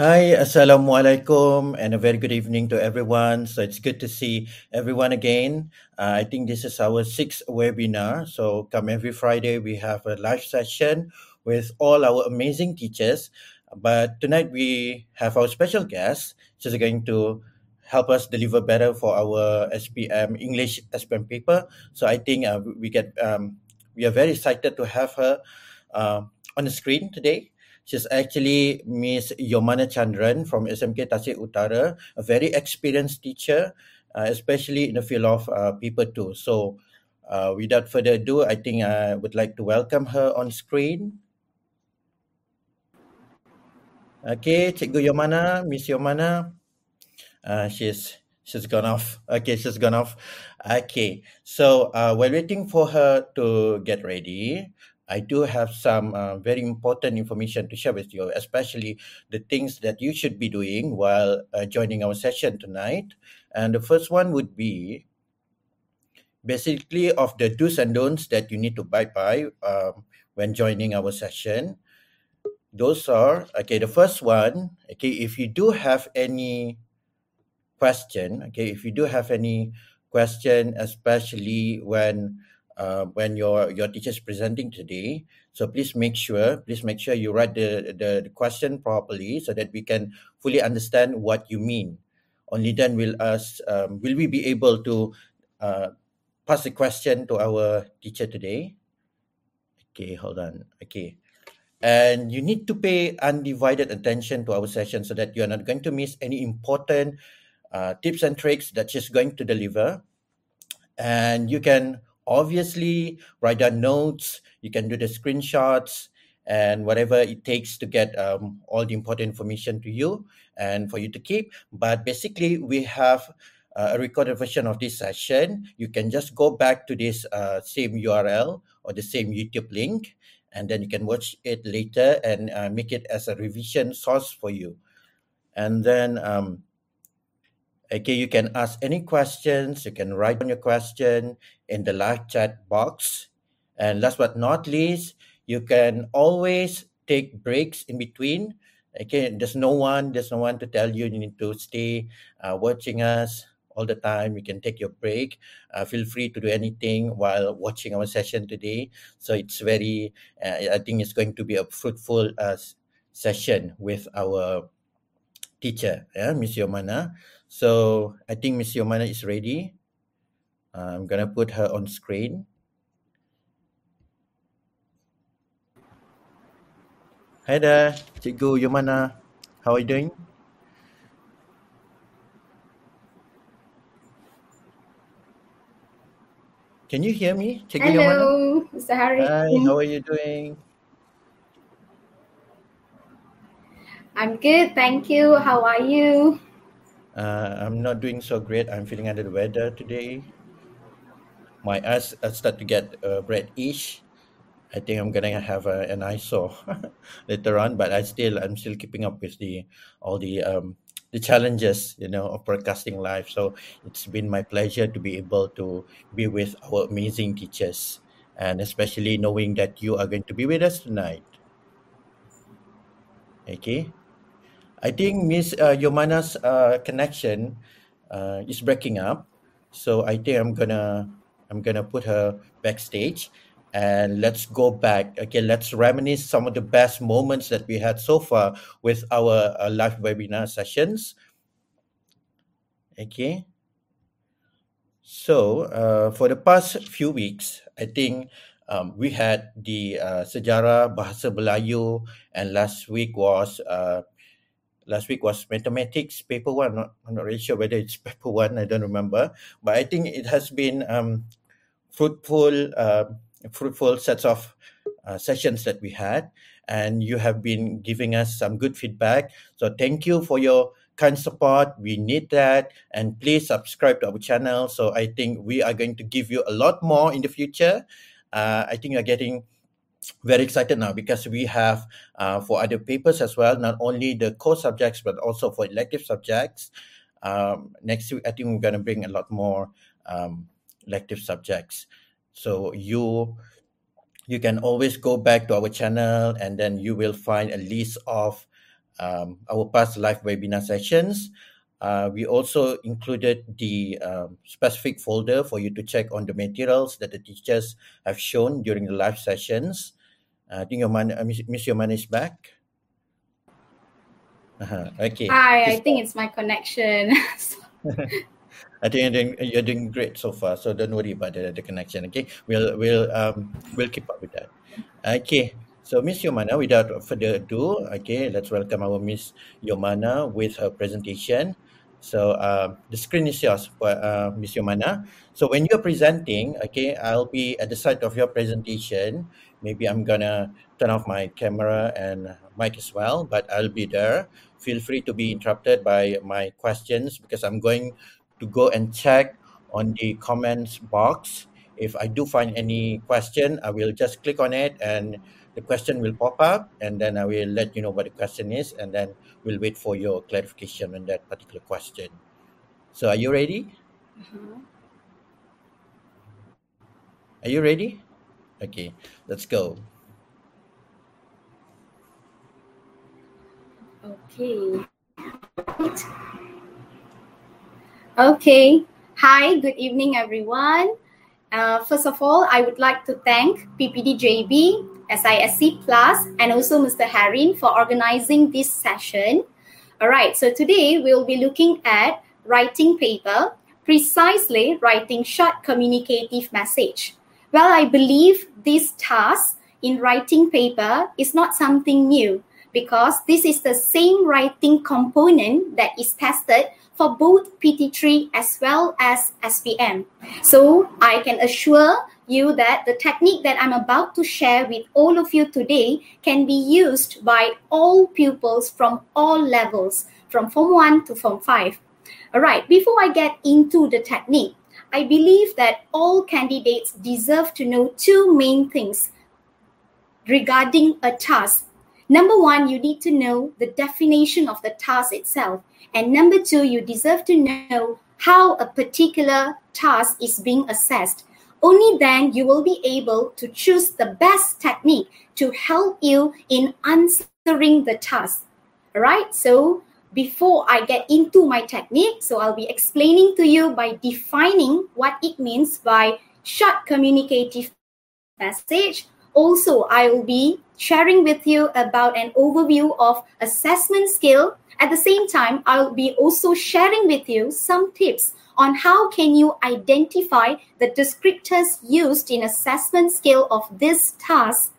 Hi, Assalamualaikum, and a very good evening to everyone. So it's good to see everyone again. Uh, I think this is our sixth webinar. So come every Friday, we have a live session with all our amazing teachers. But tonight we have our special guest. She's going to help us deliver better for our SPM English SPM paper. So I think uh, we get um, we are very excited to have her uh, on the screen today. She's actually Miss Yomana Chandran from SMK Tasek Utara, a very experienced teacher, uh, especially in the field of uh, paper two. So, uh, without further ado, I think I would like to welcome her on screen. Okay, Cikgu Yomana, Miss Yomana. Uh, she's she's gone off. Okay, she's gone off. Okay, so uh, we're waiting for her to get ready. I do have some uh, very important information to share with you, especially the things that you should be doing while uh, joining our session tonight. And the first one would be basically of the do's and don'ts that you need to buy by um, when joining our session. Those are okay. The first one, okay, if you do have any question, okay, if you do have any question, especially when uh, when your your teacher is presenting today. So please make sure, please make sure you write the, the, the question properly so that we can fully understand what you mean. Only then will us um, will we be able to uh, pass the question to our teacher today. Okay, hold on. Okay. And you need to pay undivided attention to our session so that you are not going to miss any important uh, tips and tricks that she's going to deliver. And you can obviously write down notes you can do the screenshots and whatever it takes to get um, all the important information to you and for you to keep. But basically we have uh, a recorded version of this session. You can just go back to this uh, same url or the same youtube link and then you can watch it later and uh, make it as a revision source for you. And then um, Okay, you can ask any questions. You can write on your question in the live chat box. And last but not least, you can always take breaks in between. Okay, there's no one, there's no one to tell you you need to stay uh, watching us all the time. You can take your break. Uh, feel free to do anything while watching our session today. So it's very, uh, I think it's going to be a fruitful uh, session with our teacher, yeah, Miss Yomana. So I think Miss Yomana is ready. Uh, I'm gonna put her on screen. Hi there, Cikgu Yomana. How are you doing? Can you hear me, Cikgu Yomana? Hello, Mr. Harry. Hi, how are you doing? I'm good, thank you. How are you? Uh, I'm not doing so great. I'm feeling under the weather today. My eyes uh, start to get uh, reddish. I think I'm gonna have a, an eye sore later on, but I still I'm still keeping up with the all the um, the challenges you know of broadcasting live. So it's been my pleasure to be able to be with our amazing teachers, and especially knowing that you are going to be with us tonight. Okay. I think Miss uh, Yomana's uh, connection uh, is breaking up, so I think I'm gonna I'm gonna put her backstage, and let's go back. Okay, let's reminisce some of the best moments that we had so far with our uh, live webinar sessions. Okay. So uh, for the past few weeks, I think um, we had the uh, sejarah bahasa Melayu, and last week was uh, last week was mathematics paper one. Not, I'm not really sure whether it's paper one. I don't remember, but I think it has been um, fruitful, uh, fruitful sets of uh, sessions that we had, and you have been giving us some good feedback. So thank you for your kind support. We need that, and please subscribe to our channel. So I think we are going to give you a lot more in the future. Uh, I think you're getting very excited now because we have uh, for other papers as well, not only the core subjects but also for elective subjects. Um, next week, I think we're going to bring a lot more um, elective subjects. So you you can always go back to our channel and then you will find a list of um, our past live webinar sessions. Uh, we also included the um, specific folder for you to check on the materials that the teachers have shown during the live sessions. Uh, I think Yomana, uh, Miss, Yomana is back. Uh-huh. Okay. Hi, I think it's my connection. I think you're doing, you're doing great so far, so don't worry about the, the connection. Okay, we'll we'll um we'll keep up with that. Okay, so Miss Yomana, without further ado, okay, let's welcome our Miss Yomana with her presentation. So uh, the screen is yours, uh, Miss Yomana. So when you're presenting, okay, I'll be at the side of your presentation. Maybe I'm gonna turn off my camera and mic as well, but I'll be there. Feel free to be interrupted by my questions because I'm going to go and check on the comments box. If I do find any question, I will just click on it and the question will pop up and then I will let you know what the question is and then we'll wait for your clarification on that particular question. So are you ready? Mhm. Are you ready? Okay, let's go. Okay. Okay. Hi, good evening, everyone. Uh, first of all, I would like to thank PPDJB, SISC Plus, and also Mr. Harin for organizing this session. All right, so today we'll be looking at writing paper, precisely writing short communicative message. Well, I believe this task in writing paper is not something new because this is the same writing component that is tested for both PT3 as well as SPM. So I can assure you that the technique that I'm about to share with all of you today can be used by all pupils from all levels, from Form 1 to Form 5. All right, before I get into the technique, I believe that all candidates deserve to know two main things regarding a task Number one, you need to know the definition of the task itself. And number two, you deserve to know how a particular task is being assessed. Only then you will be able to choose the best technique to help you in answering the task. All right. So before I get into my technique, so I'll be explaining to you by defining what it means by short communicative message. Also, I will be sharing with you about an overview of assessment skill. At the same time, I'll be also sharing with you some tips on how can you identify the descriptors used in assessment scale of this task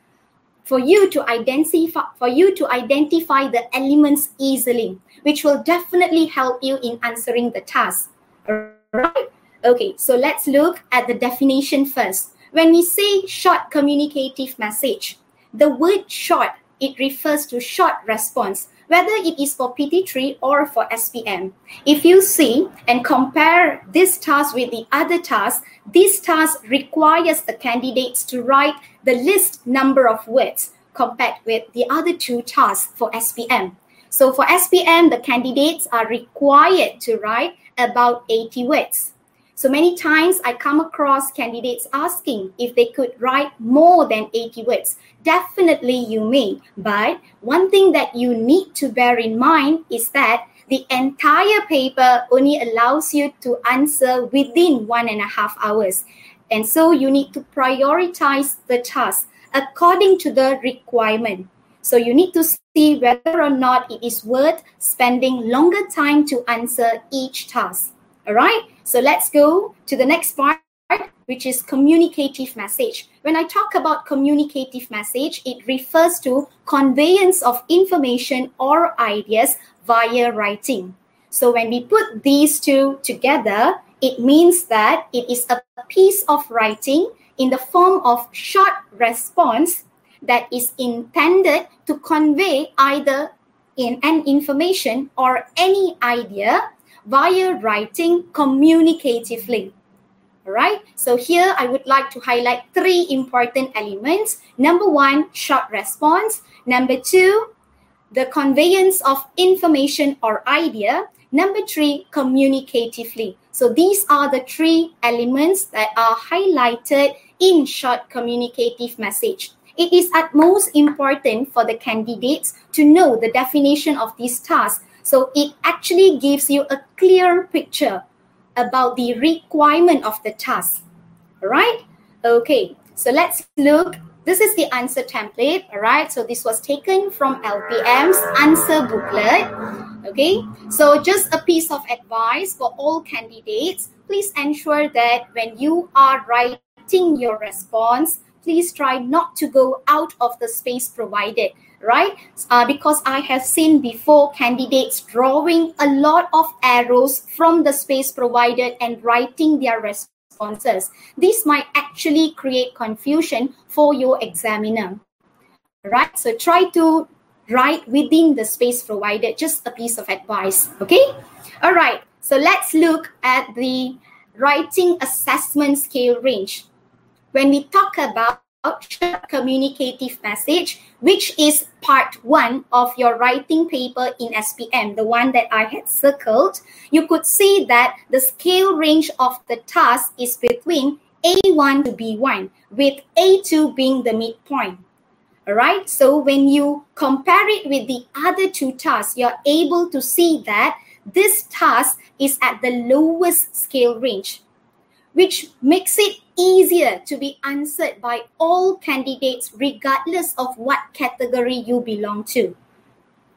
for you to identify for you to identify the elements easily which will definitely help you in answering the task. All right okay so let's look at the definition first. When we say short communicative message the word short, it refers to short response, whether it is for PT3 or for SPM. If you see and compare this task with the other task, this task requires the candidates to write the list number of words compared with the other two tasks for SPM. So for SPM, the candidates are required to write about 80 words. So many times I come across candidates asking if they could write more than 80 words. Definitely you may, but one thing that you need to bear in mind is that the entire paper only allows you to answer within one and a half hours. And so you need to prioritize the task according to the requirement. So you need to see whether or not it is worth spending longer time to answer each task. All right. So let's go to the next part, which is communicative message. When I talk about communicative message, it refers to conveyance of information or ideas via writing. So when we put these two together, it means that it is a piece of writing in the form of short response that is intended to convey either in an information or any idea via writing communicatively. All right, so here I would like to highlight three important elements. Number one, short response. Number two, the conveyance of information or idea. Number three, communicatively. So these are the three elements that are highlighted in short communicative message. it is at most important for the candidates to know the definition of these tasks. So it actually gives you a clear picture about the requirement of the task. Right? Okay, so let's look. This is the answer template, all right? So this was taken from LPM's answer booklet. Okay, so just a piece of advice for all candidates. Please ensure that when you are writing your response, please try not to go out of the space provided right? Uh, because i have seen before candidates drawing a lot of arrows from the space provided and writing their responses. This might actually create confusion for your examiner right? So try to write within the space provided just a piece of advice okay? All right so let's look at the writing assessment scale range. When we talk about communicative message, which is part one of your writing paper in SPM, the one that I had circled, you could see that the scale range of the task is between A1 to B1, with A2 being the midpoint. All right, so when you compare it with the other two tasks, you're able to see that this task is at the lowest scale range which makes it easier to be answered by all candidates, regardless of what category you belong to.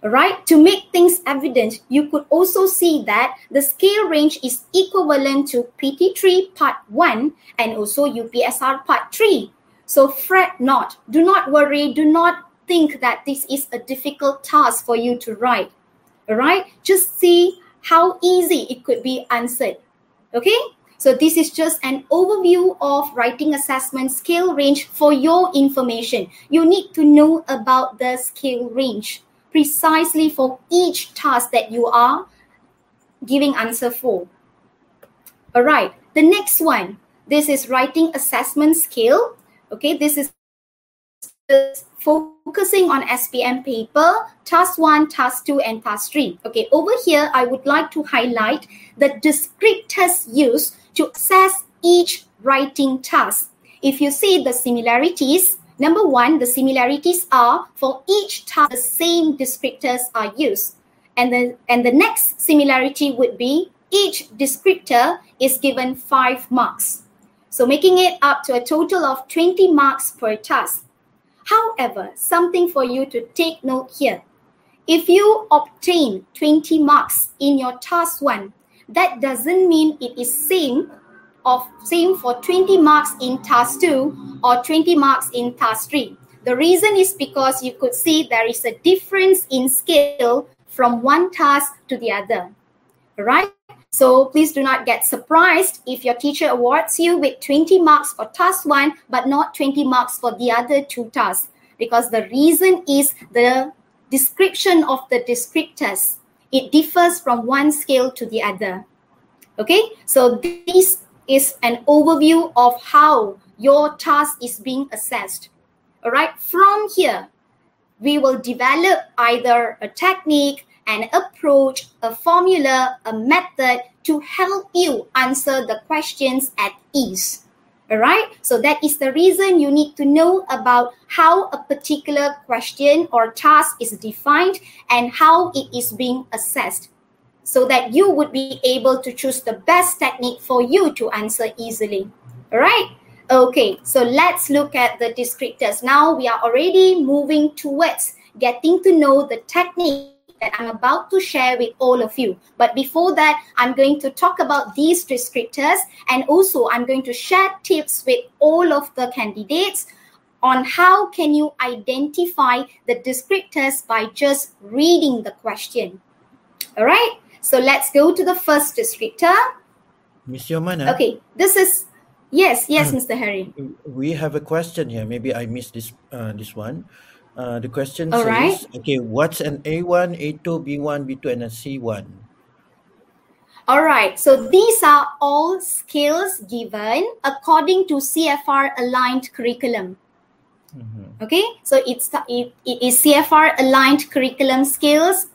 Right? To make things evident, you could also see that the scale range is equivalent to PT3 Part 1 and also UPSR Part 3. So fret not, do not worry, do not think that this is a difficult task for you to write. All right? Just see how easy it could be answered. Okay? So this is just an overview of writing assessment scale range for your information. You need to know about the scale range precisely for each task that you are giving answer for. All right, the next one, this is writing assessment scale. Okay, this is focusing on SPM paper, task 1, task 2, and task 3. Okay, over here, I would like to highlight the descriptors used to assess each writing task. If you see the similarities, number one, the similarities are for each task, the same descriptors are used. And the, and the next similarity would be each descriptor is given five marks. So making it up to a total of 20 marks per task. However, something for you to take note here. If you obtain 20 marks in your task one, that doesn't mean it is same of same for 20 marks in task 2 or 20 marks in task 3 the reason is because you could see there is a difference in scale from one task to the other. Right so please do not get surprised if your teacher awards you with 20 marks for task 1 but not 20 marks for the other two tasks. Because the reason is the description of the descriptors it differs from one scale to the other. Okay, so this is an overview of how your task is being assessed. All right, from here, we will develop either a technique, an approach, a formula, a method to help you answer the questions at ease. All right. So that is the reason you need to know about how a particular question or task is defined and how it is being assessed so that you would be able to choose the best technique for you to answer easily. All right. Okay. So let's look at the descriptors. Now we are already moving towards getting to know the technique that I'm about to share with all of you. But before that, I'm going to talk about these descriptors and also I'm going to share tips with all of the candidates on how can you identify the descriptors by just reading the question. All right, so let's go to the first descriptor. Miss Yomana. Okay, this is yes, yes, Mr. Harry. We have a question here. Maybe I missed this uh, this one. Uh, the question All says, right. okay, what's an A1, A2, B1, B2, and a C1? All right, so these are all skills given according to CFR aligned curriculum. Mhm. Okay, so it's it, it is CFR aligned curriculum skills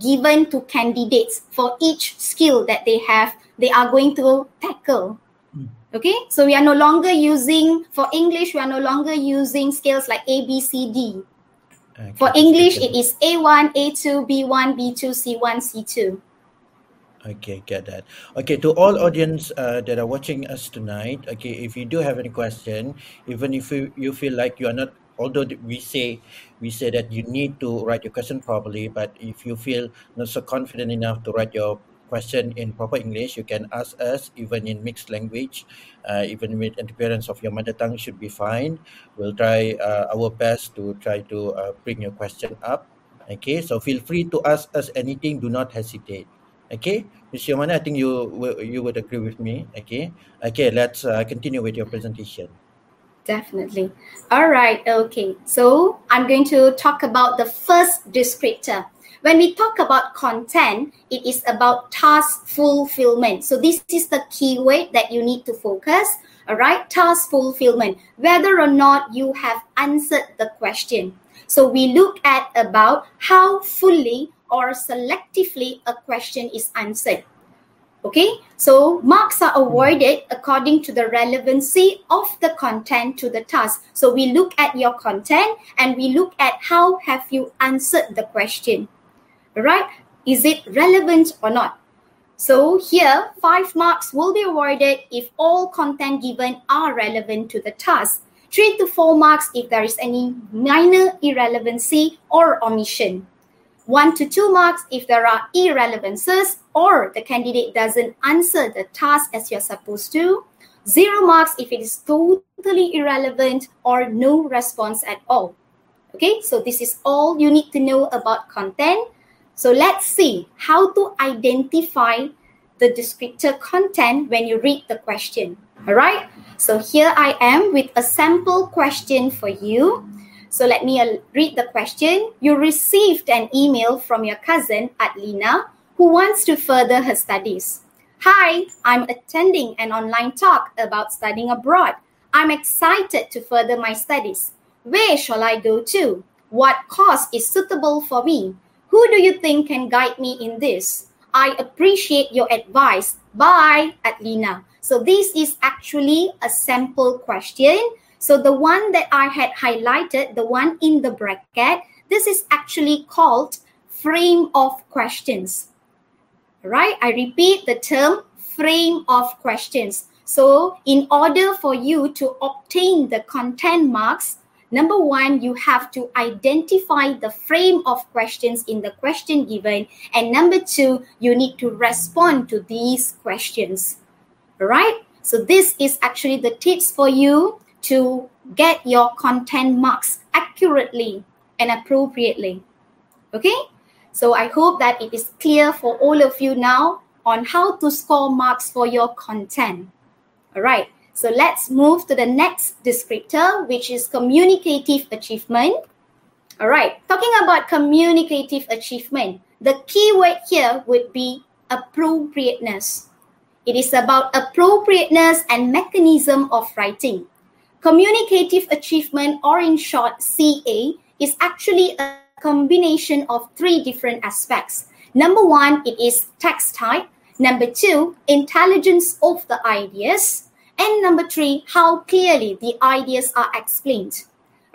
given to candidates for each skill that they have they are going to tackle. Okay, so we are no longer using, for English, we are no longer using scales like A, B, C, D. Okay. For English, it is A1, A2, B1, B2, C1, C2. Okay, get that. Okay, to all audience uh, that are watching us tonight, okay, if you do have any question, even if you, you feel like you are not, although we say we say that you need to write your question properly, but if you feel not so confident enough to write your question in proper English, you can ask us even in mixed language, uh, even with interference of your mother tongue should be fine. We'll try uh, our best to try to uh, bring your question up. Okay, so feel free to ask us anything. Do not hesitate. Okay, Mr. Yomana, I think you you would agree with me. Okay, okay, let's uh, continue with your presentation. Definitely. All right. Okay. So I'm going to talk about the first descriptor. When we talk about content, it is about task fulfillment. So this is the keyword that you need to focus. All right. Task fulfillment. Whether or not you have answered the question. So we look at about how fully or selectively a question is answered. Okay, so marks are awarded according to the relevancy of the content to the task. So we look at your content and we look at how have you answered the question. Right? Is it relevant or not? So here, five marks will be awarded if all content given are relevant to the task. Three to four marks if there is any minor irrelevancy or omission one to two marks if there are irrelevances or the candidate doesn't answer the task as you're supposed to, zero marks if it is totally irrelevant or no response at all. Okay, so this is all you need to know about content. So let's see how to identify the descriptor content when you read the question. All right, so here I am with a sample question for you. So let me uh, read the question. You received an email from your cousin, Adlina, who wants to further her studies. Hi, I'm attending an online talk about studying abroad. I'm excited to further my studies. Where shall I go to? What course is suitable for me? Who do you think can guide me in this? I appreciate your advice. Bye, Adlina. So this is actually a sample question so the one that I had highlighted, the one in the bracket, this is actually called frame of questions. Right? I repeat the term frame of questions. So in order for you to obtain the content marks, number one, you have to identify the frame of questions in the question given. And number two, you need to respond to these questions. All right? So this is actually the tips for you to get your content marks accurately and appropriately. Okay? So I hope that it is clear for all of you now on how to score marks for your content. All right. So let's move to the next descriptor, which is communicative achievement. All right. Talking about communicative achievement, the key word here would be appropriateness. It is about appropriateness and mechanism of writing. Communicative achievement, or in short, CA, is actually a combination of three different aspects. Number one, it is text type. Number two, intelligence of the ideas. And number three, how clearly the ideas are explained.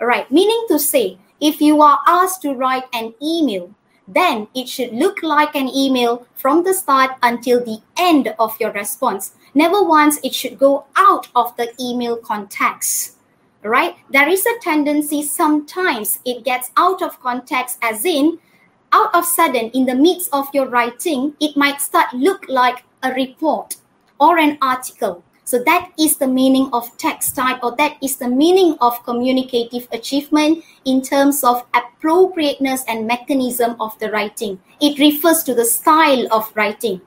All right, meaning to say, if you are asked to write an email, then it should look like an email from the start until the end of your response. Never once it should go out of the email context. Right? There is a tendency sometimes it gets out of context, as in, out of sudden, in the midst of your writing, it might start look like a report or an article. So that is the meaning of text type, or that is the meaning of communicative achievement in terms of appropriateness and mechanism of the writing. It refers to the style of writing.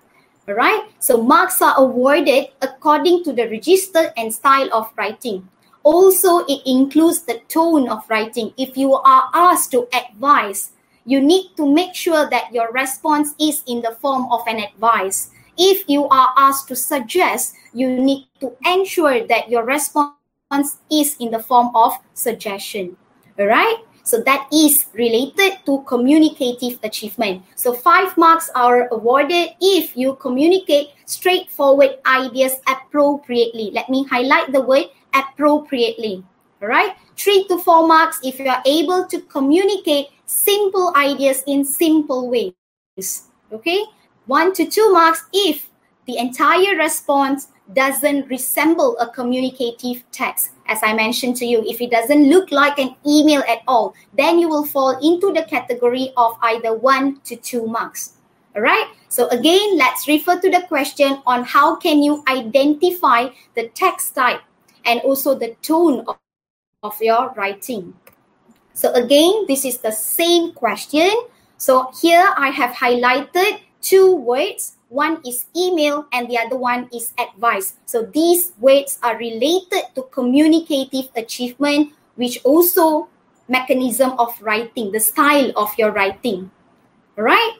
All right. So marks are awarded according to the register and style of writing. Also, it includes the tone of writing. If you are asked to advise, you need to make sure that your response is in the form of an advice. If you are asked to suggest, you need to ensure that your response is in the form of suggestion. All right. So that is related to communicative achievement. So five marks are awarded if you communicate straightforward ideas appropriately. Let me highlight the word appropriately. All right. Three to four marks if you are able to communicate simple ideas in simple ways. Okay. One to two marks if the entire response doesn't resemble a communicative text. As I mentioned to you, if it doesn't look like an email at all, then you will fall into the category of either one to two marks. All right. So again, let's refer to the question on how can you identify the text type and also the tone of, of your writing. So again, this is the same question. So here I have highlighted two words one is email and the other one is advice. So these words are related to communicative achievement, which also mechanism of writing, the style of your writing. Right?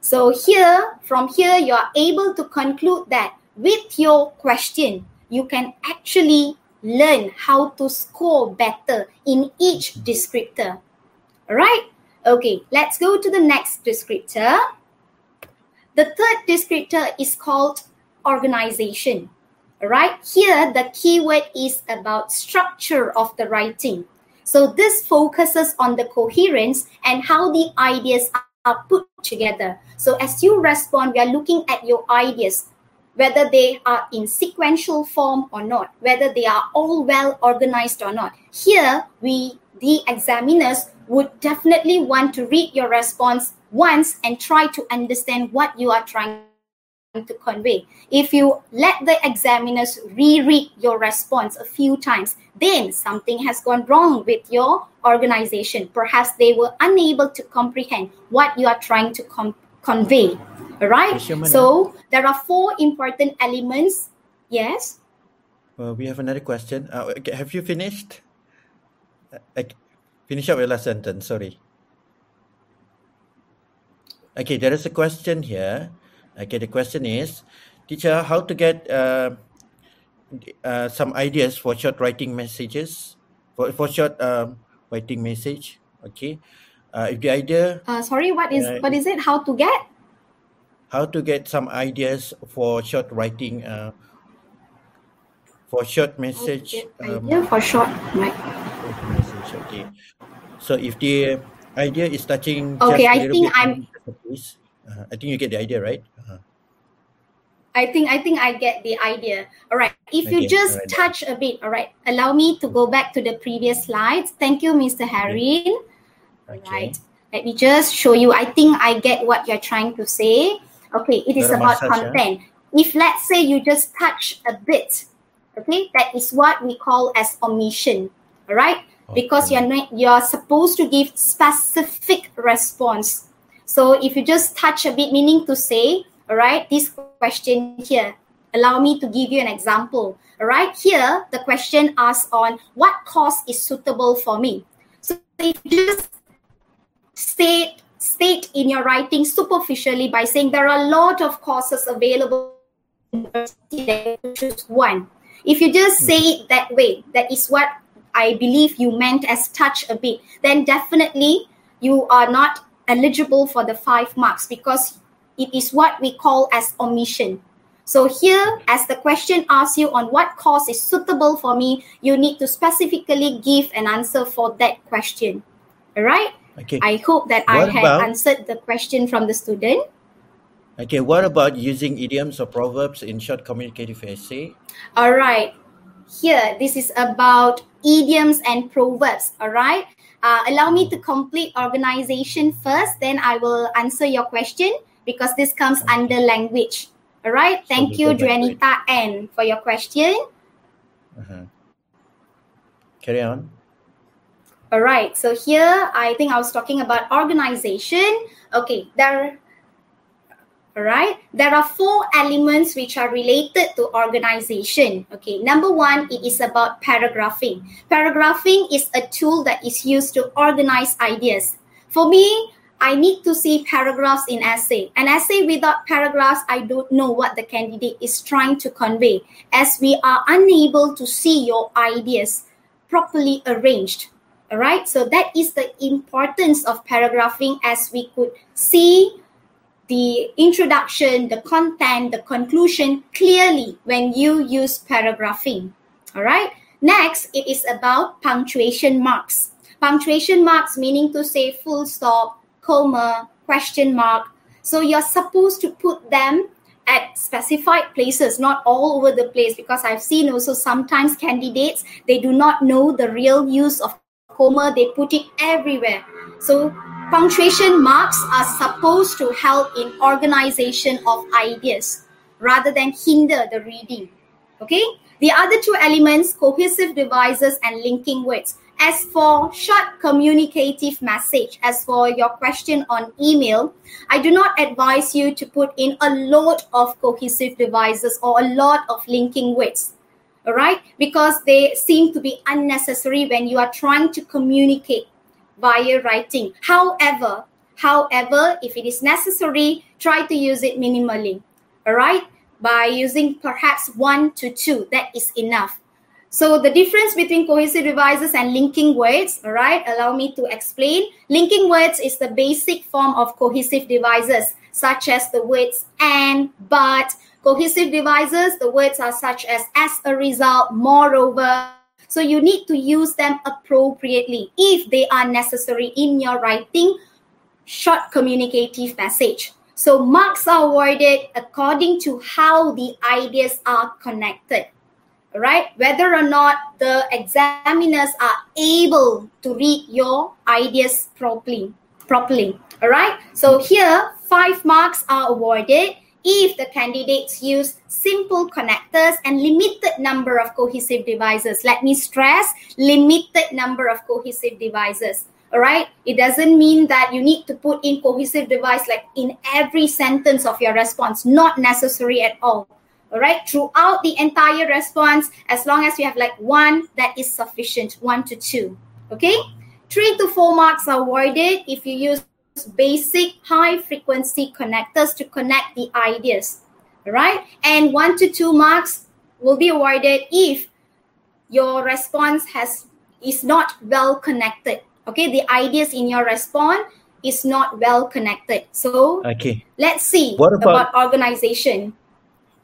So here, from here, you are able to conclude that with your question, you can actually learn how to score better in each descriptor. All right? Okay, let's go to the next descriptor. The third descriptor is called organization. Right here, the keyword is about structure of the writing. So this focuses on the coherence and how the ideas are put together. So as you respond, we are looking at your ideas, whether they are in sequential form or not, whether they are all well organized or not. Here, we, the examiners, would definitely want to read your response once and try to understand what you are trying to convey. If you let the examiners reread your response a few times, then something has gone wrong with your organization. Perhaps they were unable to comprehend what you are trying to com- convey. All right. So there are four important elements. Yes. Well, we have another question. Uh, have you finished? Uh, finish up your last sentence. Sorry. Okay, there is a question here. Okay, the question is, teacher, how to get uh, uh, some ideas for short writing messages, for, for short um, writing message. Okay, uh, if the idea. Uh, sorry, what is uh, what is it? How to get? How to get some ideas for short writing. Uh, for short message. Um, idea for short, right? Okay. So if the idea is touching. Okay, I think I'm uh, I think you get the idea, right? Uh-huh. I think I think I get the idea. All right. If okay, you just right. touch a bit, all right. Allow me to go back to the previous slides. Thank you, Mr. Harry. Okay. All right. Let me just show you. I think I get what you're trying to say. Okay, it is about massage, content. Yeah? If let's say you just touch a bit, okay, that is what we call as omission. All right. Because you're not, you're supposed to give specific response so if you just touch a bit, meaning to say, all right, this question here, allow me to give you an example. Right, here the question asks on what course is suitable for me. So if you just state state in your writing superficially by saying there are a lot of courses available, choose one. If you just say it that way, that is what I believe you meant as touch a bit, then definitely you are not eligible for the five marks because it is what we call as omission. So here, as the question asks you on what course is suitable for me, you need to specifically give an answer for that question. All right? Okay. I hope that what I have about, answered the question from the student. Okay, what about using idioms or proverbs in short communicative essay? All right. Here, this is about idioms and proverbs. All right. Uh, allow me to complete organization first, then I will answer your question because this comes under language. All right. Thank so you, Juanita N, for your question. Uh-huh. Carry on. All right. So here, I think I was talking about organization. Okay. There all right there are four elements which are related to organization. Okay number one it is about paragraphing. Paragraphing is a tool that is used to organize ideas. For me i need to see paragraphs in essay. An essay without paragraphs i don't know what the candidate is trying to convey as we are unable to see your ideas properly arranged. All right, so that is the importance of paragraphing as we could see the introduction, the content, the conclusion clearly when you use paragraphing. All right, next it is about punctuation marks. Punctuation marks meaning to say full stop, comma, question mark. So you're supposed to put them at specified places, not all over the place, because I've seen also sometimes candidates they do not know the real use of comma, they put it everywhere. So punctuation marks are supposed to help in organization of ideas rather than hinder the reading. Okay. The other two elements, cohesive devices and linking words. As for short communicative message, as for your question on email, I do not advise you to put in a lot of cohesive devices or a lot of linking words all right because they seem to be unnecessary when you are trying to communicate via writing. However however if it is necessary try to use it minimally. All right by using perhaps one to two that is enough. So the difference between cohesive devices and linking words all right allow me to explain. Linking words is the basic form of cohesive devices such as the words and but. Cohesive devices, the words are such as as a result, moreover. So you need to use them appropriately if they are necessary in your writing short communicative message. So marks are awarded according to how the ideas are connected. Right? Whether or not the examiners are able to read your ideas properly. Properly. All right. So here, five marks are awarded if the candidates use simple connectors and limited number of cohesive devices. Let me stress limited number of cohesive devices. All right. It doesn't mean that you need to put in cohesive device like in every sentence of your response. Not necessary at all. All right. Throughout the entire response, as long as you have like one, that is sufficient. One to two. Okay. Three to four marks are awarded if you use basic high frequency connectors to connect the ideas right and one to two marks will be awarded if your response has is not well connected okay? The ideas in your response is not well connected. So okay. let's see what about, about organization.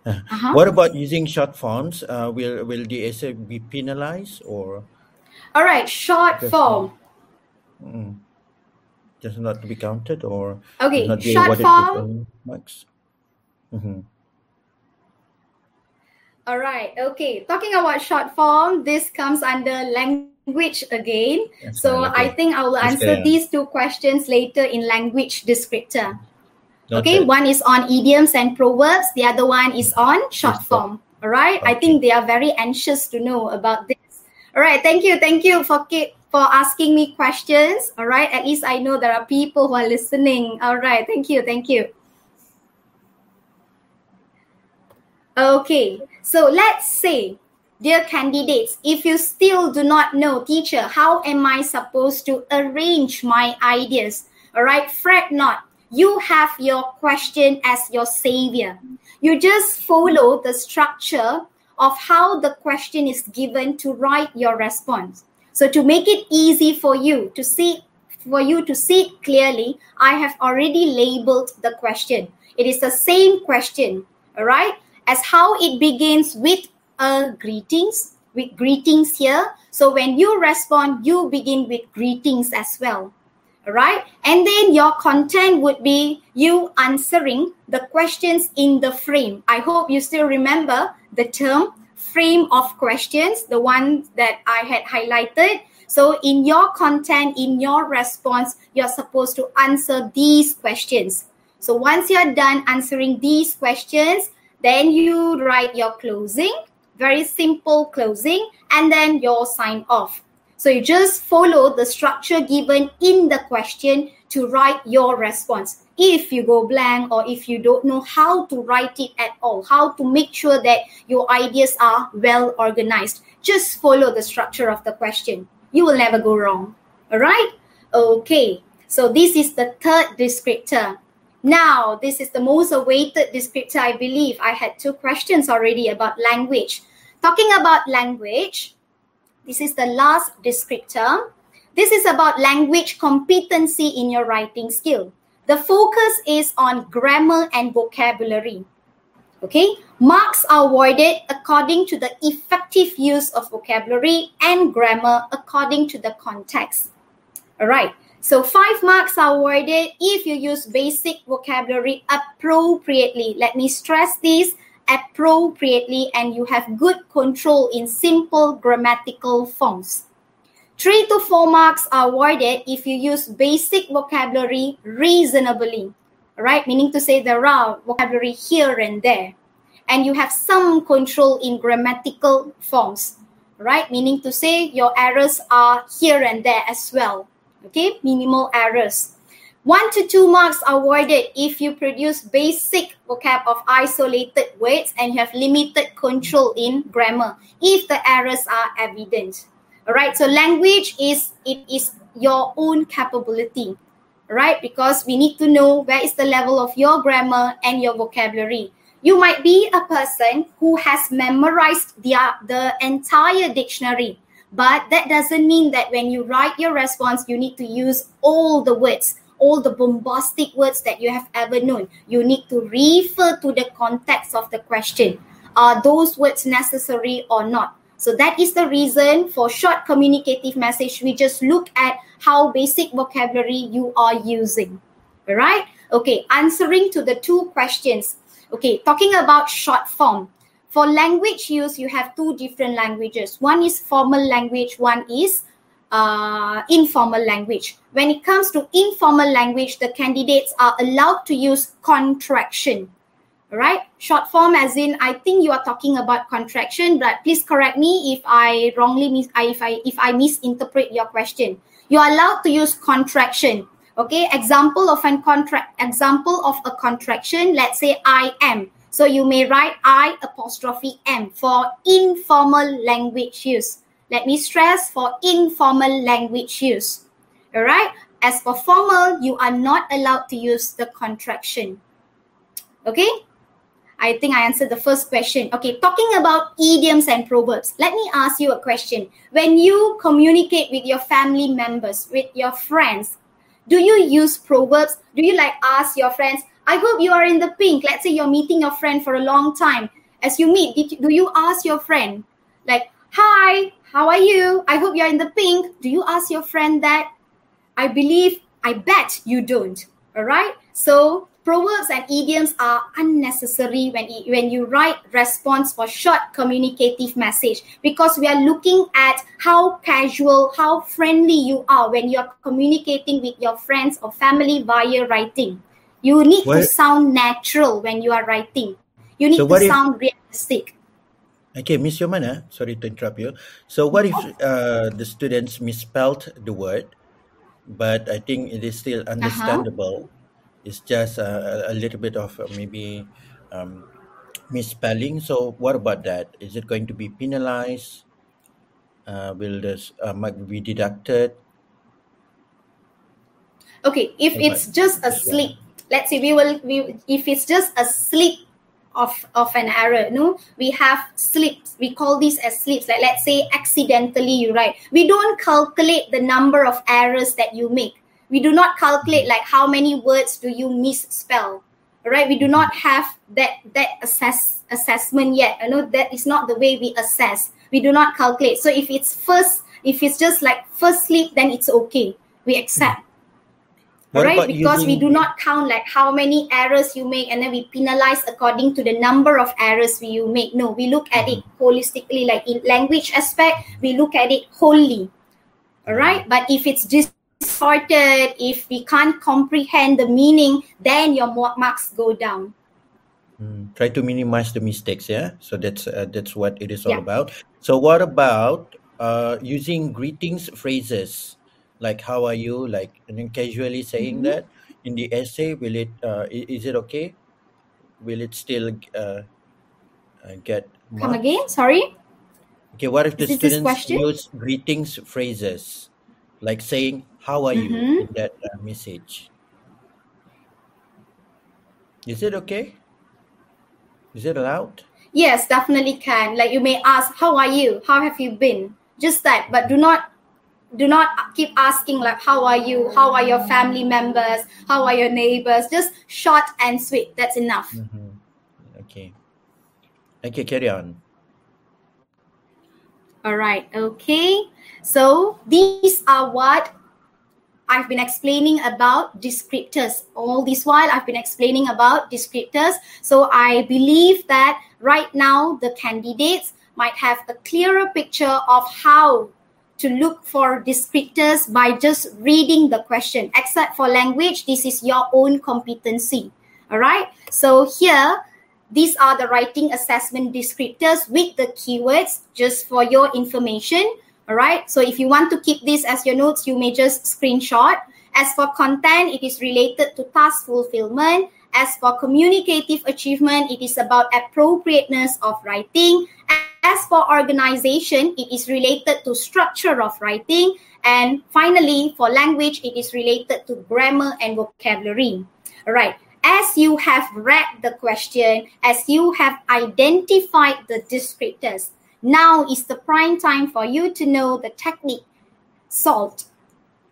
Uh-huh. what about using short forms? Uh, will will the essay be penalized or? All right short form. Mm just not to be counted or okay not short form. marks? Mm-hmm. all right okay talking about short form this comes under language again. Yes, so okay. i think i will answer these two questions later in language descriptor. Okay. okay one is on idioms and proverbs the other one is on short form. All right okay. i think they are very anxious to know about this. All right thank you thank you for for asking me questions. All right. At least I know there are people who are listening. All right. Thank you. Thank you. Okay. So let's say, dear candidates, if you still do not know, teacher, how am I supposed to arrange my ideas? All right. Fret not. You have your question as your savior. You just follow the structure of how the question is given to write your response. So to make it easy for you to see for you to see clearly, I have already labeled the question. It is the same question, all right? As how it begins with a greetings, with greetings here. So when you respond, you begin with greetings as well. All right. And then your content would be you answering the questions in the frame. I hope you still remember the term frame of questions, the ones that I had highlighted. So, in your content, in your response, you're supposed to answer these questions. So, once you're done answering these questions, then you write your closing, very simple closing, and then your sign off. So, you just follow the structure given in the question to write your response if you go blank or if you don't know how to write it at all, how to make sure that your ideas are well organized. Just follow the structure of the question. You will never go wrong. All right? Okay. So this is the third descriptor. Now, this is the most awaited descriptor, I believe. I had two questions already about language. Talking about language, this is the last descriptor. This is about language competency in your writing skill. The focus is on grammar and vocabulary. Okay, marks are awarded according to the effective use of vocabulary and grammar according to the context. All right, so five marks are awarded if you use basic vocabulary appropriately. Let me stress this appropriately and you have good control in simple grammatical forms. Three to four marks are awarded if you use basic vocabulary reasonably, right? Meaning to say there are vocabulary here and there. And you have some control in grammatical forms, right? Meaning to say your errors are here and there as well. Okay, minimal errors. One to two marks are awarded if you produce basic vocab of isolated words and have limited control in grammar if the errors are evident. All right, so language is it is your own capability, right? Because we need to know where is the level of your grammar and your vocabulary. You might be a person who has memorized the, the entire dictionary, but that doesn't mean that when you write your response, you need to use all the words, all the bombastic words that you have ever known. You need to refer to the context of the question. Are those words necessary or not? So that is the reason for short communicative message. We just look at how basic vocabulary you are using. All right. Okay. Answering to the two questions. Okay. Talking about short form. For language use, you have two different languages. One is formal language, one is uh, informal language. When it comes to informal language, the candidates are allowed to use contraction. Right? Short form, as in, I think you are talking about contraction, but please correct me if I wrongly mis- if I if I misinterpret your question. You are allowed to use contraction. Okay, example of an contract example of a contraction. Let's say I am. So you may write I apostrophe M for informal language use. Let me stress for informal language use. All right. As for formal, you are not allowed to use the contraction. Okay. I think I answered the first question. Okay, talking about idioms and proverbs, let me ask you a question. When you communicate with your family members, with your friends, do you use proverbs? Do you like ask your friends, I hope you are in the pink. Let's say you're meeting your friend for a long time. As you meet, you, do you ask your friend, like, Hi, how are you? I hope you're in the pink. Do you ask your friend that? I believe, I bet you don't. All right. So proverbs and idioms are unnecessary when, when you write response for short communicative message because we are looking at how casual, how friendly you are when you're communicating with your friends or family via writing. You need what? to sound natural when you are writing. You need so to if, sound realistic. Okay, Miss Yomana, sorry to interrupt you. So what if uh, the students misspelled the word, but I think it is still uh-huh. understandable. Uh-huh. It's just a, a, little bit of uh, maybe um, misspelling. So what about that? Is it going to be penalized? Uh, will this uh, might be deducted? Okay, if it's just a slip, let's say we will we if it's just a slip of of an error no? We have slips. We call these as slips. Like let's say accidentally you write. We don't calculate the number of errors that you make. We do not calculate like how many words do you misspell right we do not have that that assess assessment yet i know? That is not the way we assess. We do not calculate. So if it's first if it's just like first slip then it's okay. We accept what right? because using... we do not count like how many errors you make and then we penalize according to the number of errors you make. No we look at it mm-hmm. holistically like in language aspect we look at it wholly. All right but if it's distorted if we can't comprehend the meaning then your marks go down. Mm, try to minimize the mistakes yeah? So that's uh, that's what it is all yeah. about. So what about uh, using greetings phrases like how are you? Like and then casually saying mm-hmm. that in the essay will it uh, is it okay? Will it still uh, uh, get come again? Sorry? Okay what if the students use greetings phrases like saying how are you? Mm-hmm. in that uh, message. Is it okay? Is it allowed? Yes definitely can. Like you may ask how are you? How have you been? Just that but do not do not keep asking like how are you how are your family members how are your neighbors just short and sweet that's enough Mm-hmm. Okay. Okay, carry on. all right okay so these are what I've been explaining about descriptors. All this while, I've been explaining about descriptors. So I believe that right now, the candidates might have a clearer picture of how to look for descriptors by just reading the question. Except for language, this is your own competency. All right. So here, these are the writing assessment descriptors with the keywords just for your information. All right. So if you want to keep this as your notes, you may just screenshot. As for content, it is related to task fulfillment. As for communicative achievement, it is about appropriateness of writing. As for organization, it is related to structure of writing. And finally, for language, it is related to grammar and vocabulary. All right. As you have read the question, as you have identified the descriptors, now is the prime time for you to know the technique SALT.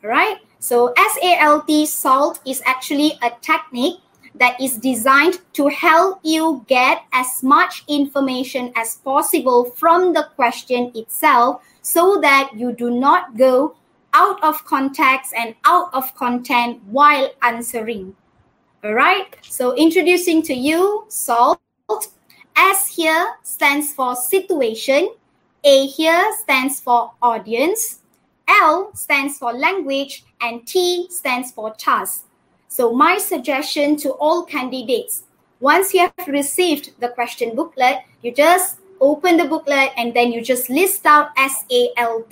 All right. So SALT SALT is actually a technique that is designed to help you get as much information as possible from the question itself so that you do not go out of context and out of content while answering. All right. So introducing to you SALT. S here stands for situation. A here stands for audience. L stands for language and T stands for task. So my suggestion to all candidates, once you have received the question booklet, you just open the booklet and then you just list out SALT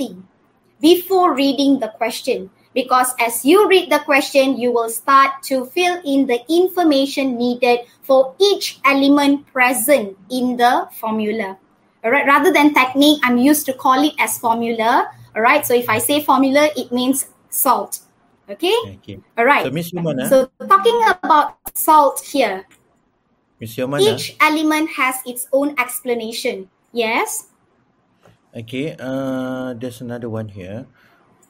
before reading the question. Because as you read the question, you will start to fill in the information needed for each element present in the formula. All right, rather than technique, I'm used to call it as formula. All right, so if I say formula, it means salt. Okay, Okay. all right. So Miss Yomana, So talking about salt here, Miss Yomana. each element has its own explanation. Yes. Okay, uh, there's another one here.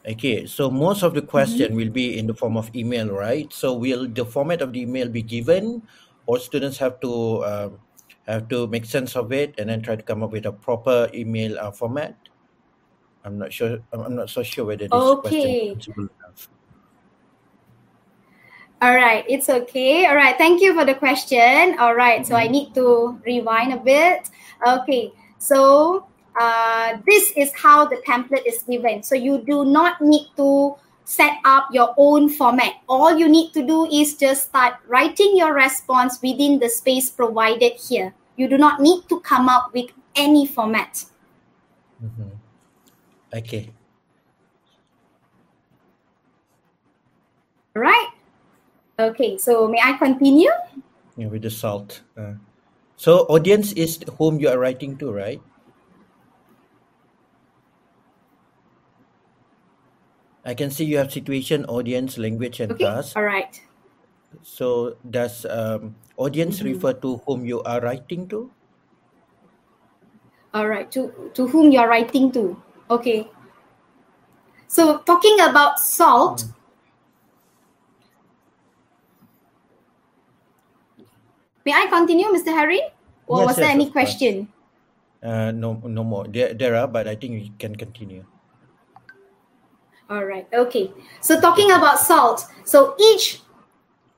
Okay, so most of the question will be in the form of email, right? So will the format of the email be given, or students have to um, have to make sense of it and then try to come up with a proper email uh, format? I'm not sure. I'm I'm not so sure whether this Okay. question enough. All right, it's okay. All right, thank you for the question. All right, so I need to rewind a bit. Okay, so uh, this is how the template is given. So you do not need to set up your own format. All you need to do is just start writing your response within the space provided here. You do not need to come up with any format. Mhm. Okay. All right. Okay, so may I continue? Yeah, with the salt. Uh, so audience is whom you are writing to, right? I can see you have situation, audience, language, and Okay, task. all right. So does um, audience Mhm. refer to whom you are writing to? All right, to, to whom you're writing to. Okay. So talking about salt, may I continue, Mr. Harry? Or Yes, was there any question? Uh, no, no more. There, there are, but I think we can continue. All right, okay. So talking about salt, so each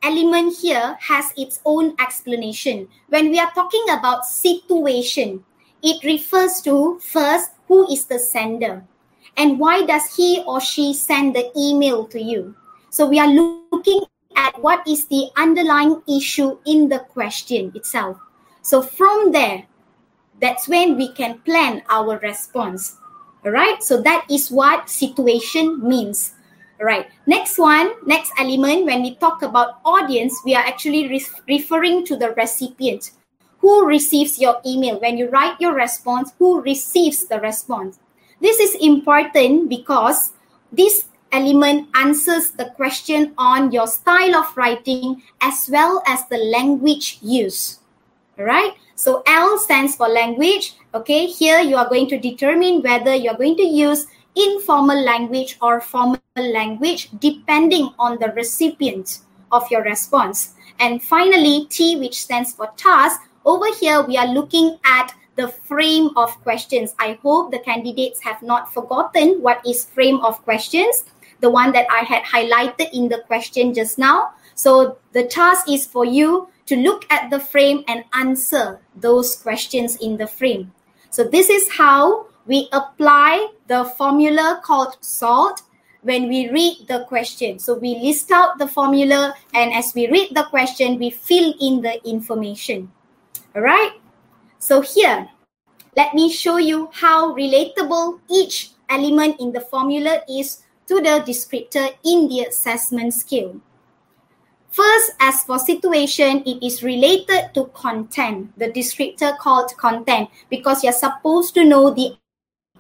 element here has its own explanation. When we are talking about situation, it refers to first who is the sender and why does he or she send the email to you. So we are looking at what is the underlying issue in the question itself. So from there, that's when we can plan our response. All right. So that is what situation means. All right. Next one, next element, when we talk about audience, we are actually re- referring to the recipient. Who receives your email? When you write your response, who receives the response? This is important because this element answers the question on your style of writing as well as the language use. All right. So L stands for language. Okay. Here you are going to determine whether you are going to use informal language or formal language depending on the recipient of your response. And finally, T, which stands for task. Over here, we are looking at the frame of questions. I hope the candidates have not forgotten what is frame of questions, the one that I had highlighted in the question just now. So the task is for you to look at the frame and answer those questions in the frame. So this is how we apply the formula called SALT when we read the question. So we list out the formula and as we read the question, we fill in the information. All right. So here, let me show you how relatable each element in the formula is to the descriptor in the assessment scale. First, as for situation, it is related to content, the descriptor called content, because you're supposed to know the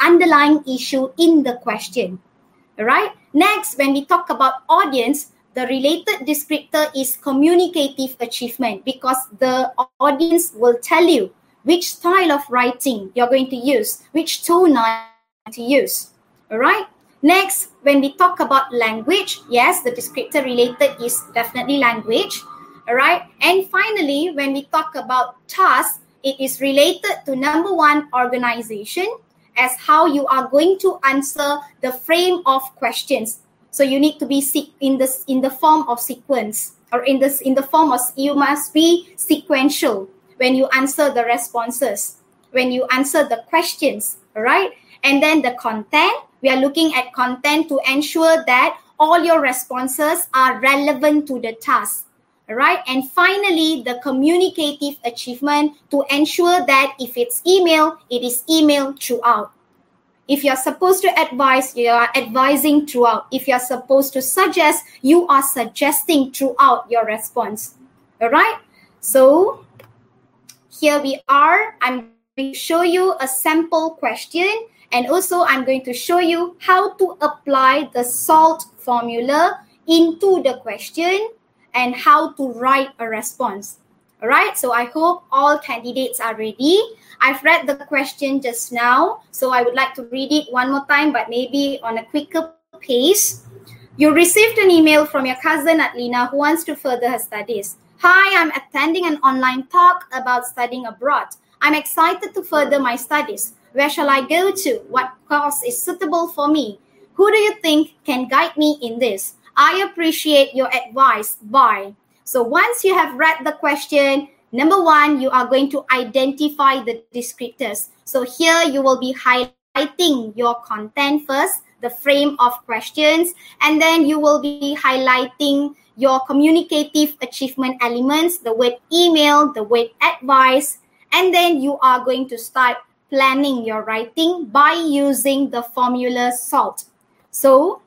underlying issue in the question. All right. Next, when we talk about audience, the related descriptor is communicative achievement because the audience will tell you which style of writing you're going to use, which tone to use. All right. Next, when we talk about language, yes, the descriptor related is definitely language. All right. And finally, when we talk about task, it is related to number one, organization, as how you are going to answer the frame of questions. So you need to be in this in the form of sequence or in this in the form of you must be sequential when you answer the responses, when you answer the questions, all right? And then the content, we are looking at content to ensure that all your responses are relevant to the task. Right. And finally, the communicative achievement to ensure that if it's email, it is email throughout. If you're supposed to advise, you are advising throughout. If you're supposed to suggest, you are suggesting throughout your response. All right. So here we are. I'm going to show you a sample question and also I'm going to show you how to apply the SALT formula into the question and how to write a response. All right, so I hope all candidates are ready. I've read the question just now, so I would like to read it one more time, but maybe on a quicker pace. You received an email from your cousin Atlina who wants to further her studies. Hi, I'm attending an online talk about studying abroad. I'm excited to further my studies. Where shall I go to? What course is suitable for me? Who do you think can guide me in this? I appreciate your advice. Bye. So once you have read the question, number one, you are going to identify the descriptors. So here you will be highlighting your content first, the frame of questions, and then you will be highlighting your communicative achievement elements, the word email, the word advice, and then you are going to start planning your writing by using the formula SALT. So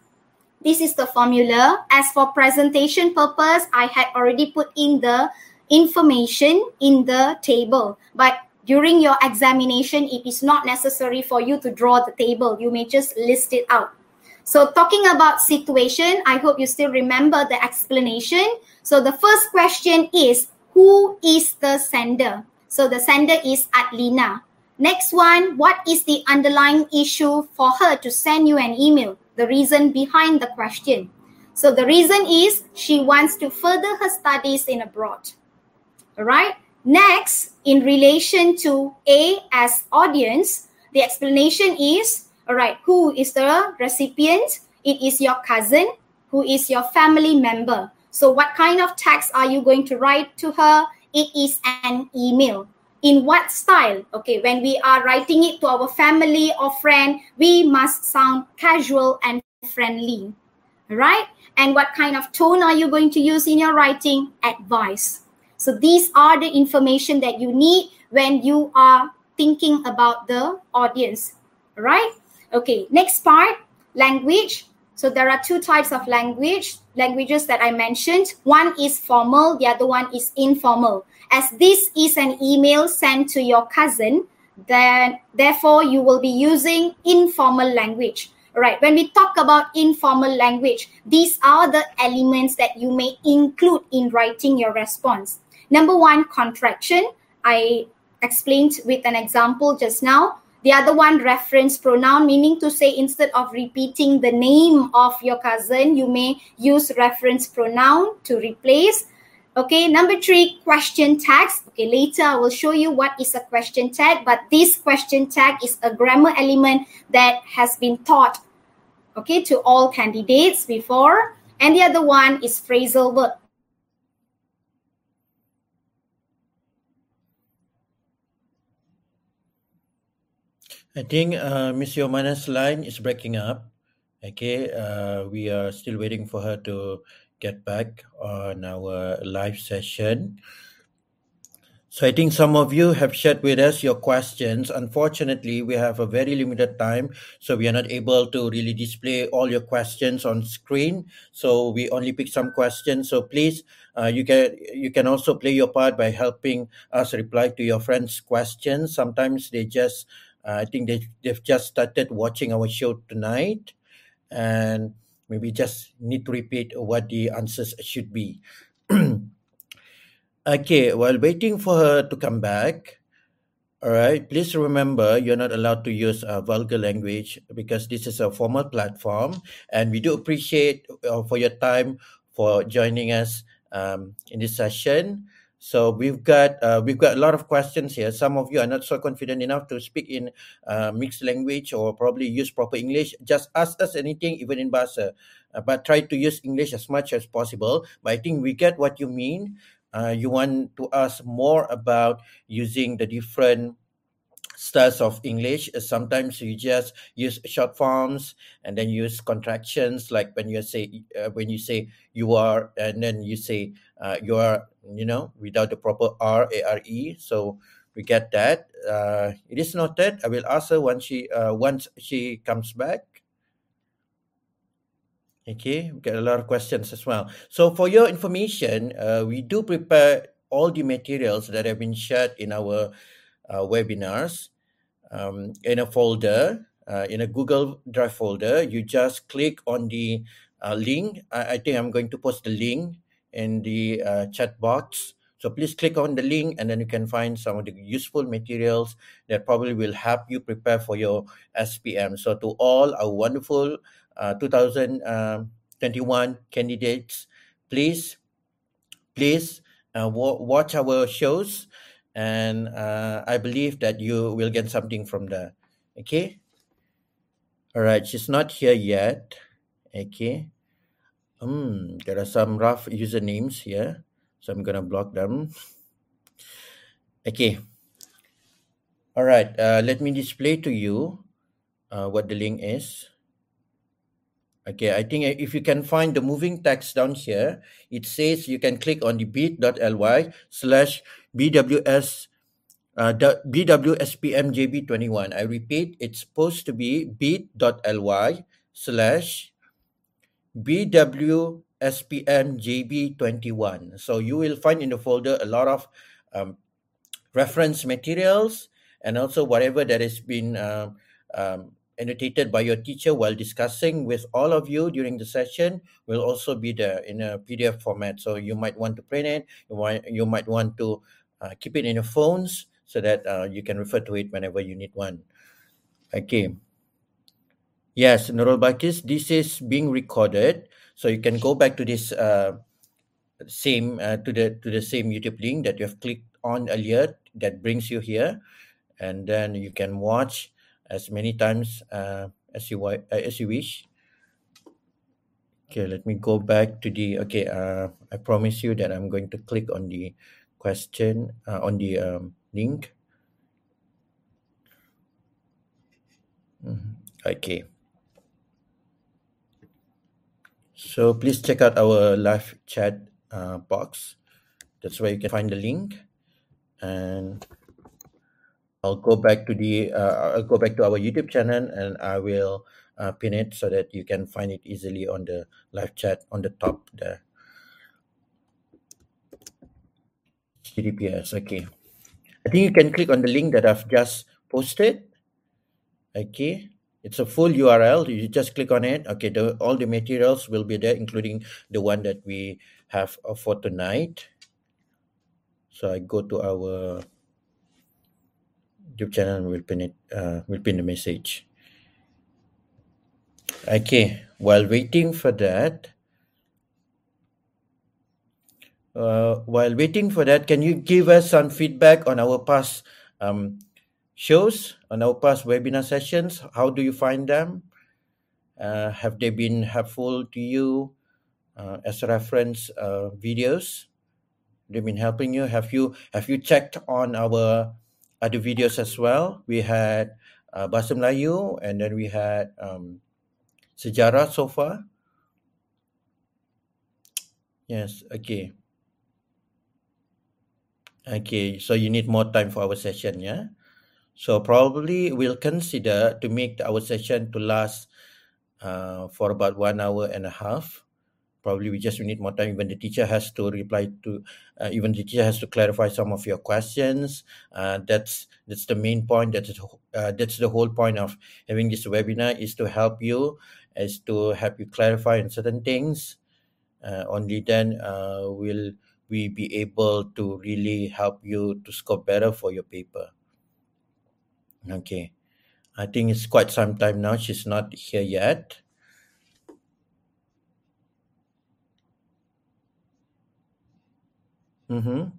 this is the formula. As for presentation purpose, I had already put in the information in the table. But during your examination, it is not necessary for you to draw the table. You may just list it out. So talking about situation, I hope you still remember the explanation. So the first question is, who is the sender? So the sender is Atlina. Next one, what is the underlying issue for her to send you an email? the reason behind the question. So the reason is she wants to further her studies in abroad. All right. Next, in relation to A as audience, the explanation is all right, who is the recipient? It is your cousin, who is your family member. So, what kind of text are you going to write to her? It is an email in what style? Okay when we are writing it to our family or friend we must sound casual and friendly right? And what kind of tone are you going to use in your writing? Advice. So these are the information that you need when you are thinking about the audience right? Okay next part language so there are two types of language languages that i mentioned one is formal the other one is informal as this is an email sent to your cousin, then therefore you will be using informal language. Right. When we talk about informal language, these are the elements that you may include in writing your response. Number one, contraction. I explained with an example just now. The other one, reference pronoun, meaning to say instead of repeating the name of your cousin, you may use reference pronoun to replace. Okay, number three, question tags. Okay, later I will show you what is a question tag, but this question tag is a grammar element that has been taught, okay, to all candidates before. And the other one is phrasal verb. I think uh, Miss Yomana's line is breaking up. Okay, uh, we are still waiting for her to get back on our live session. So I think some of you have shared with us your questions. Unfortunately, we have a very limited time, so we are not able to really display all your questions on screen. So we only pick some questions. So please, uh, you can you can also play your part by helping us reply to your friends' questions. Sometimes they just, I think they they've just started watching our show tonight, and maybe just need to repeat what the answers should be. Okay, while waiting for her to come back, all right, please remember you're not allowed to use uh, vulgar language because this is a formal platform, and we do appreciate uh, for your time for joining us um, in this session. So we've got uh, we've got a lot of questions here. Some of you are not so confident enough to speak in uh, mixed language or probably use proper English. Just ask us anything, even in Bahasa, uh, but try to use English as much as possible. But I think we get what you mean uh, you want to ask more about using the different styles of English. Uh, sometimes you just use short forms and then use contractions, like when you say uh, when you say you are, and then you say uh, you are, you know, without the proper R A R E. So we get that. Uh, it is noted. I will ask her once she uh, once she comes back. Okay, we get a lot of questions as well. So for your information, uh, we do prepare all the materials that have been shared in our webinars um, in a folder, uh, in a Google Drive folder. You just click on the uh, link. I, I think I'm going to post the link in the uh, chat box. So please click on the link and then you can find some of the useful materials that probably will help you prepare for your SPM. So to all our wonderful uh, 2021 um, candidates, please, please uh, watch our shows, and uh, I believe that you will get something from there. Okay. All right, she's not here yet. Okay. Hmm, there are some rough usernames here, so I'm gonna block them. Okay. All right. Uh, let me display to you uh, what the link is. Okay, I think if you can find the moving text down here, it says you can click on the bit.ly slash bws uh, bwspmjb21. I repeat, it's supposed to be bit.ly slash bwspmjb21. So you will find in the folder a lot of um, reference materials and also whatever that has been uh, um, annotated by your teacher while discussing with all of you during the session will also be there in a PDF format. So you might want to print it. You might you might want to uh, keep it in your phones so that uh, you can refer to it whenever you need one. Okay. Yes, Nurul Bakis, this is being recorded, so you can go back to this uh, same uh, to the to the same YouTube link that you have clicked on earlier that brings you here, and then you can watch as many times uh, as you uh, as you wish. Okay, let me go back to the. Okay, uh, I promise you that I'm going to click on the question uh, on the um, link. Mm-hmm. Okay. So please check out our live chat uh, box. That's where you can find the link. And I'll go back to the uh, I'll go back to our YouTube channel and I will uh, pin it so that you can find it easily on the live chat on the top there. HTTPS. Okay. I think you can click on the link that I've just posted. Okay. It's a full URL. You just click on it. Okay. The, all the materials will be there, including the one that we have for tonight. So I go to our YouTube channel We'll pin it. Uh, will pin the message. Okay. While waiting for that, uh, while waiting for that, can you give us some feedback on our past um, shows, on our past webinar sessions? How do you find them? Uh, have they been helpful to you uh, as reference uh, videos? They've been helping you. Have you have you checked on our other videos as well? We had uh, Bahasa Melayu and then we had um, Sejarah so far. Yes, okay. Okay, so you need more time for our session, yeah? So probably we'll consider to make our session to last uh, for about one hour and a half. Probably we just need more time when the teacher has to reply to, uh, even the teacher has to clarify some of your questions. Uh, that's that's the main point. That's uh, that's the whole point of having this webinar is to help you, is to help you clarify on certain things. Uh, only then uh, will we be able to really help you to score better for your paper. Okay. I think it's quite some time now. She's not here yet. Mm-hmm.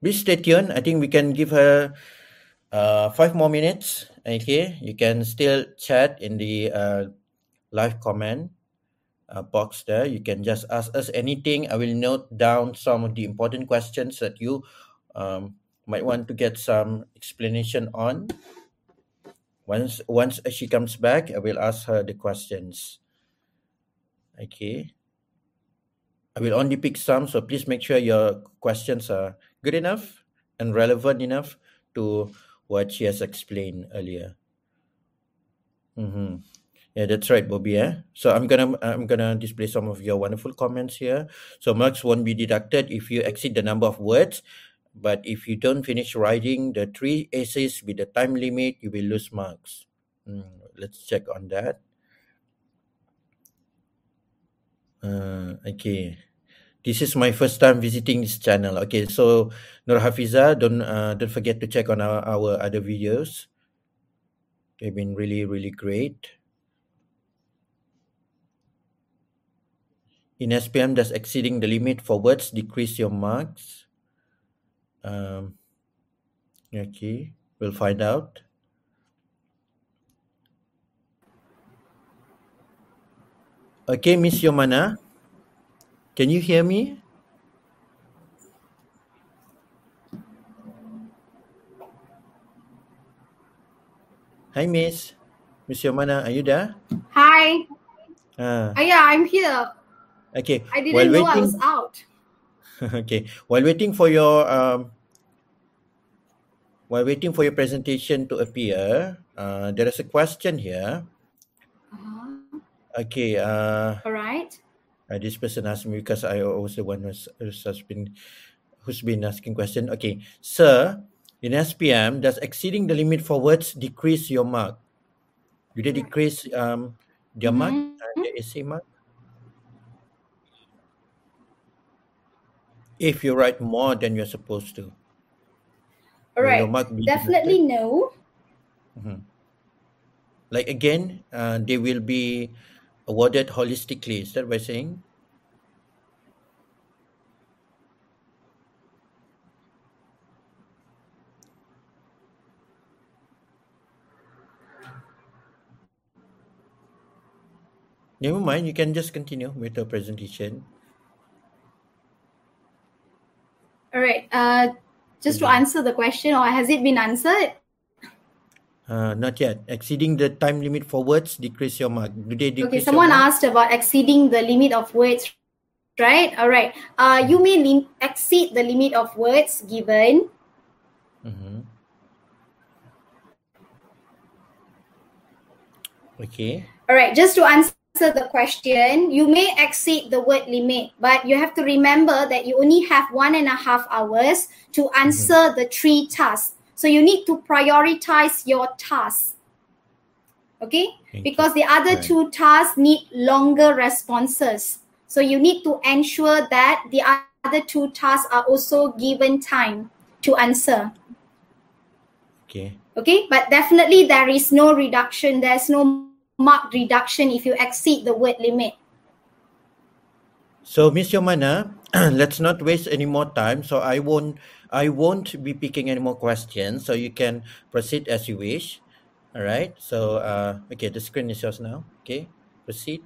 Please stay tuned. I think we can give her uh, five more minutes. Okay. You can still chat in the uh, live comment uh, box there. You can just ask us anything. I will note down some of the important questions that you um, might want to get some explanation on. Once once she comes back, I will ask her the questions. Okay. I will only pick some, so please make sure your questions are good enough and relevant enough to what she has explained earlier. Mm-hmm. Yeah, that's right, Bobby. Eh? So I'm gonna I'm gonna display some of your wonderful comments here. So marks won't be deducted if you exceed the number of words, but if you don't finish writing the three essays with the time limit, you will lose marks. Mm, let's check on that. Uh, okay. This is my first time visiting this channel. Okay, so Nur Hafiza, don't uh, don't forget to check on our, our other videos. They've been really really great. In SPM, does exceeding the limit for words decrease your marks? Um, okay, we'll find out. Okay, Miss Yomana, can you hear me? Hi, Miss. Miss Yomana, are you there? Hi. Uh, Oh, yeah, I'm here. Okay. I didn't While know I was out. okay. While waiting for your um, while waiting for your presentation to appear, uh, there is a question here. Uh-huh. Okay. Uh, All right. uh, this person asked me because I was the one who's, who's has been who's been asking question. Okay, sir, in SPM, does exceeding the limit for words decrease your mark? Do they decrease um their mark, Mhm. uh, the essay mark? If you write more than you're supposed to, All right. Definitely no. Mhm. Like again, uh, they will be awarded holistically. Is that what saying? Never mind. You can just continue with the presentation. All right. Uh, just to answer the question, or has it been answered? Uh, not yet. Exceeding the time limit for words decrease your mark. Do they Okay, decrease your someone asked about exceeding the limit of words, right? All right. Uh, you may lim- exceed the limit of words given. Mm-hmm. Okay. All right. Just to answer the question, you may exceed the word limit, but you have to remember that you only have one and a half hours to mm-hmm. answer the three tasks. So you need to prioritize your tasks. Okay? Thank you. because the other Right. two tasks need longer responses. So you need to ensure that the other two tasks are also given time to answer. Okay. Okay, but definitely there is no reduction. There's no marked reduction if you exceed the word limit. So, Miss Yomana, let's not waste any more time. So, I won't, I won't be picking any more questions. So, you can proceed as you wish. All right. So, uh, okay, the screen is yours now. Okay, proceed.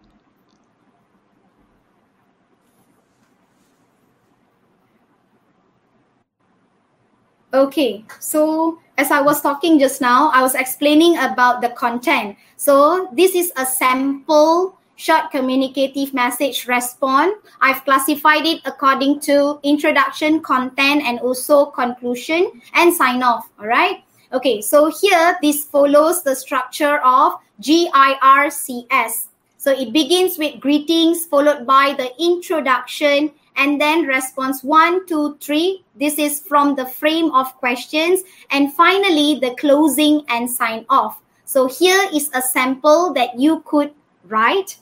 Okay, so as I was talking just now, I was explaining about the content. So this is a sample short communicative message response. I've classified it according to introduction, content, and also conclusion and sign off. All right. Okay, so here this follows the structure of GIRCS. So it begins with greetings followed by the introduction and then response one, two, three. This is from the frame of questions. And finally, the closing and sign off. So here is a sample that you could write.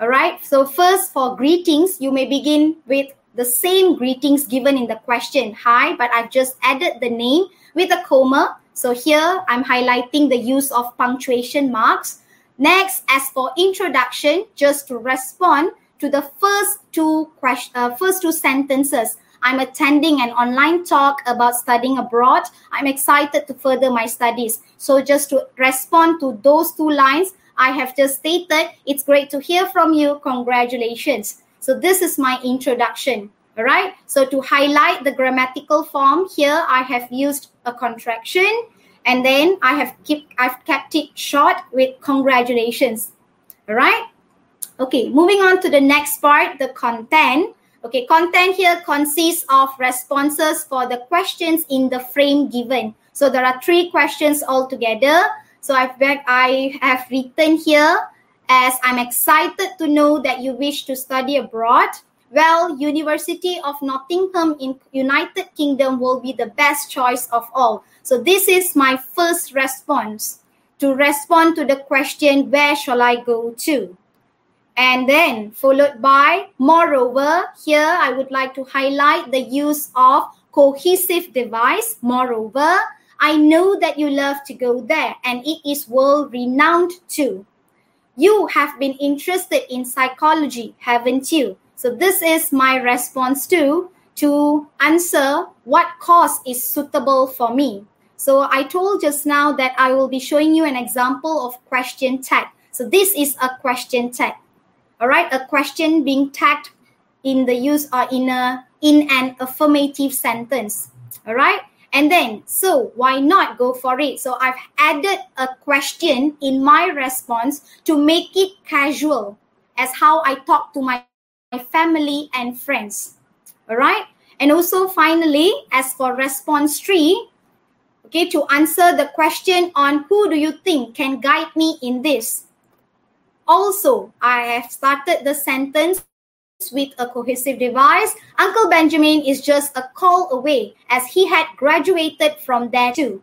All right. So first for greetings, you may begin with the same greetings given in the question. Hi, but I've just added the name with a comma. So here I'm highlighting the use of punctuation marks. Next, as for introduction, just to respond, to the first two question, uh, first two sentences. I'm attending an online talk about studying abroad. I'm excited to further my studies. So just to respond to those two lines, I have just stated, it's great to hear from you. Congratulations. So this is my introduction. All right. So to highlight the grammatical form here, I have used a contraction and then I have kept I've kept it short with congratulations. All right. Okay, moving on to the next part, the content. Okay, content here consists of responses for the questions in the frame given. So there are three questions altogether. So I've I have written here as I'm excited to know that you wish to study abroad. Well, University of Nottingham in United Kingdom will be the best choice of all. So this is my first response to respond to the question, where shall I go to? And then followed by moreover here i would like to highlight the use of cohesive device. Moreover i know that you love to go there and it is world renowned too. You have been interested in psychology haven't you? So this is my response to to answer what course is suitable for me. So i told just now that i will be showing you an example of question tag so this is a question tag all right a question being tagged in the use or in a in an affirmative sentence. All right and then so why not go for it? So i've added a question in my response to make it casual as how i talk to my, my family and friends. All right and also finally as for response three okay to answer the question on who do you think can guide me in this also, I have started the sentence with a cohesive device. Uncle Benjamin is just a call away as he had graduated from there too.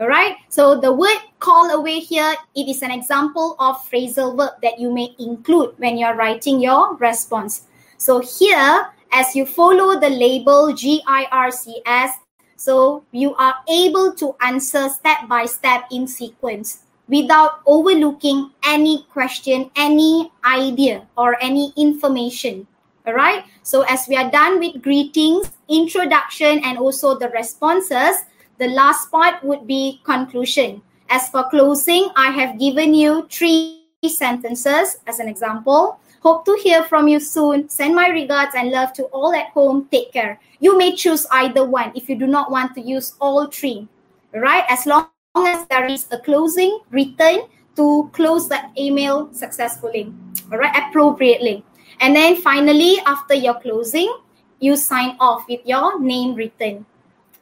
All right. So the word call away here, it is an example of phrasal verb that you may include when you're writing your response. So here, as you follow the label GIRCS, so you are able to answer step by step in sequence without overlooking any question, any idea, or any information. All right. So, as we are done with greetings, introduction, and also the responses, the last part would be conclusion. As for closing, I have given you three sentences as an example. Hope to hear from you soon. Send my regards and love to all at home. Take care. You may choose either one if you do not want to use all three. All right. As long as there is a closing written to close the email successfully, all right, appropriately. And then finally, after your closing, you sign off with your name written.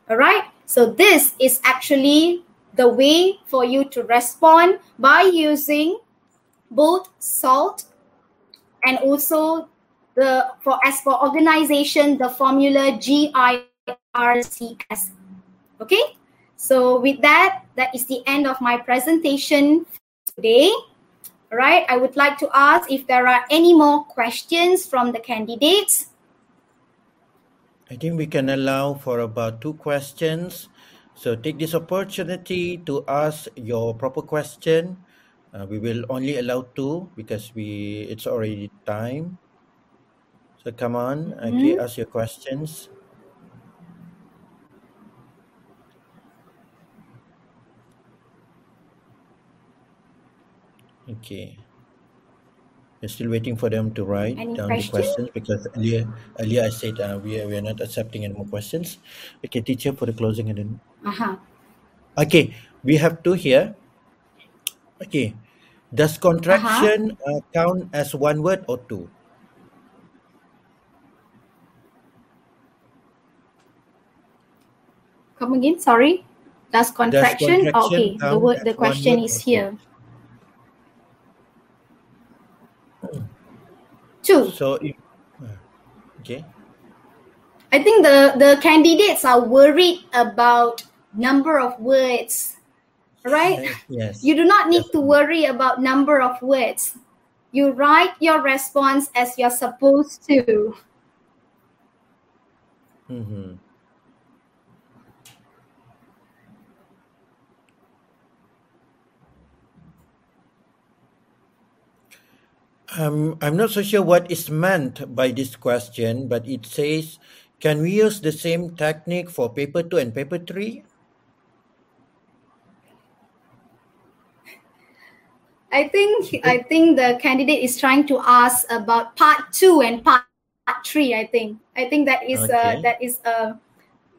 All right. So this is actually the way for you to respond by using both SALT and also the for as for organization the formula GIRCS. Okay. So with that, that is the end of my presentation today. All right, I would like to ask if there are any more questions from the candidates. I think we can allow for about two questions So take this opportunity to ask your proper question. Uh, we will only allow two because we it's already time. So come on, okay, Mhm. ask your questions. Okay. We're still waiting for them to write Any down the questions because earlier earlier I said uh, we are, we are not accepting any more questions. Okay, teacher for the closing and then Uh-huh. okay, we have two here. Okay, does contraction uh, count as one word or two? Come again, sorry. Does contraction? contraction okay, the word the question is here. two? Two. So if uh, okay, I think the, the candidates are worried about number of words, right? Yes. You do not need to worry about number of words. You write your response as you're supposed to. Mm-hmm. Um, I'm not so sure what is meant by this question, but it says, can we use the same technique for paper two and paper three? I think I think the candidate is trying to ask about part two and part three. I think I think that is Okay. uh, that is a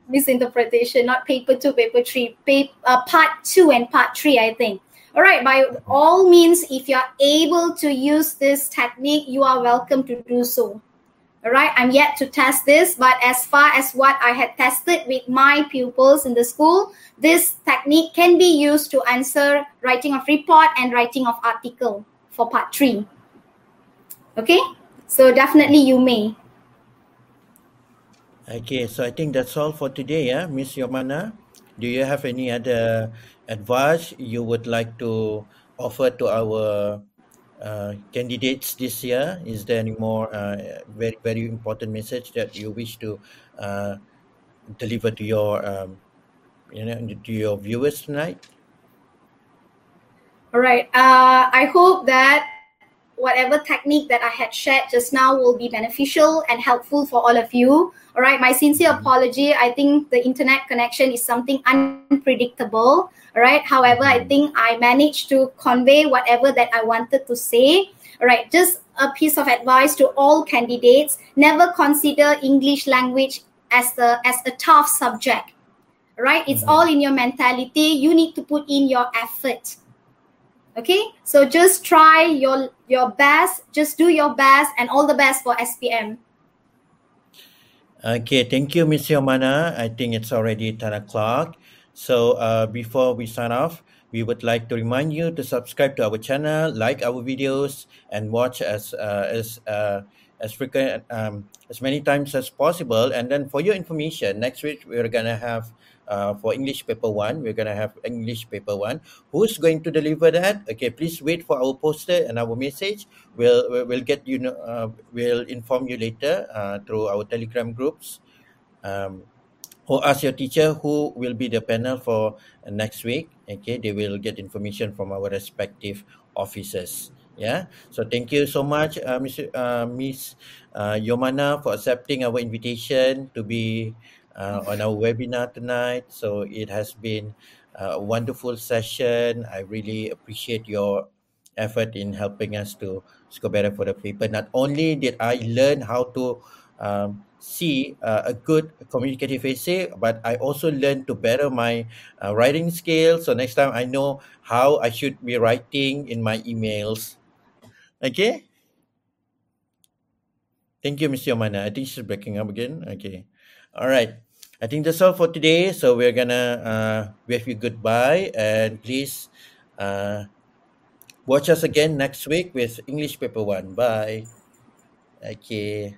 misinterpretation. Not paper two, paper three. Paper, uh, part two and part three. I think. All right. By all means, if you are able to use this technique, you are welcome to do so. All right. I'm yet to test this, but as far as what I had tested with my pupils in the school, this technique can be used to answer writing of report and writing of article for part three. Okay. So definitely you may. Okay, so I think that's all for today, yeah, Miss Yomana. Do you have any other advice you would like to offer to our uh, candidates this year? Is there any more uh, very very important message that you wish to uh, deliver to your um, you know to your viewers tonight? All right. Uh, I hope that whatever technique that I had shared just now will be beneficial and helpful for all of you. All right. My sincere apology. I think the internet connection is something unpredictable. All right. However, I think I managed to convey whatever that I wanted to say. All right. Just a piece of advice to all candidates: never consider English language as the as a tough subject. All right. It's Mhm. all in your mentality. You need to put in your effort okay so just try your your best just do your best and all the best for spm Okay, thank you, Miss Yomana. I think it's already 10 o'clock. So uh, before we sign off, we would like to remind you to subscribe to our channel, like our videos, and watch as uh, as uh, as frequent um, as many times as possible. And then for your information, next week we're gonna have uh, for English paper one, we're gonna have English paper one. Who's going to deliver that? Okay, please wait for our poster and our message. We'll we'll, get you know uh, we'll inform you later uh, through our Telegram groups. Um, or ask your teacher who will be the panel for next week. Okay, they will get information from our respective officers. Yeah. So thank you so much, uh, Miss uh, Miss uh, Yomana, for accepting our invitation to be uh, on our webinar tonight. So it has been uh, a wonderful session. I really appreciate your effort in helping us to score better for the paper. Not only did I learn how to um, see uh, a good communicative essay, but I also learned to better my uh, writing skills. So next time I know how I should be writing in my emails. Okay. Thank you, Mr. Yomana. I think she's breaking up again. Okay. All right. I think that's all for today. So we're gonna uh, wave you goodbye, and please uh, watch us again next week with English Paper One. Bye. Okay.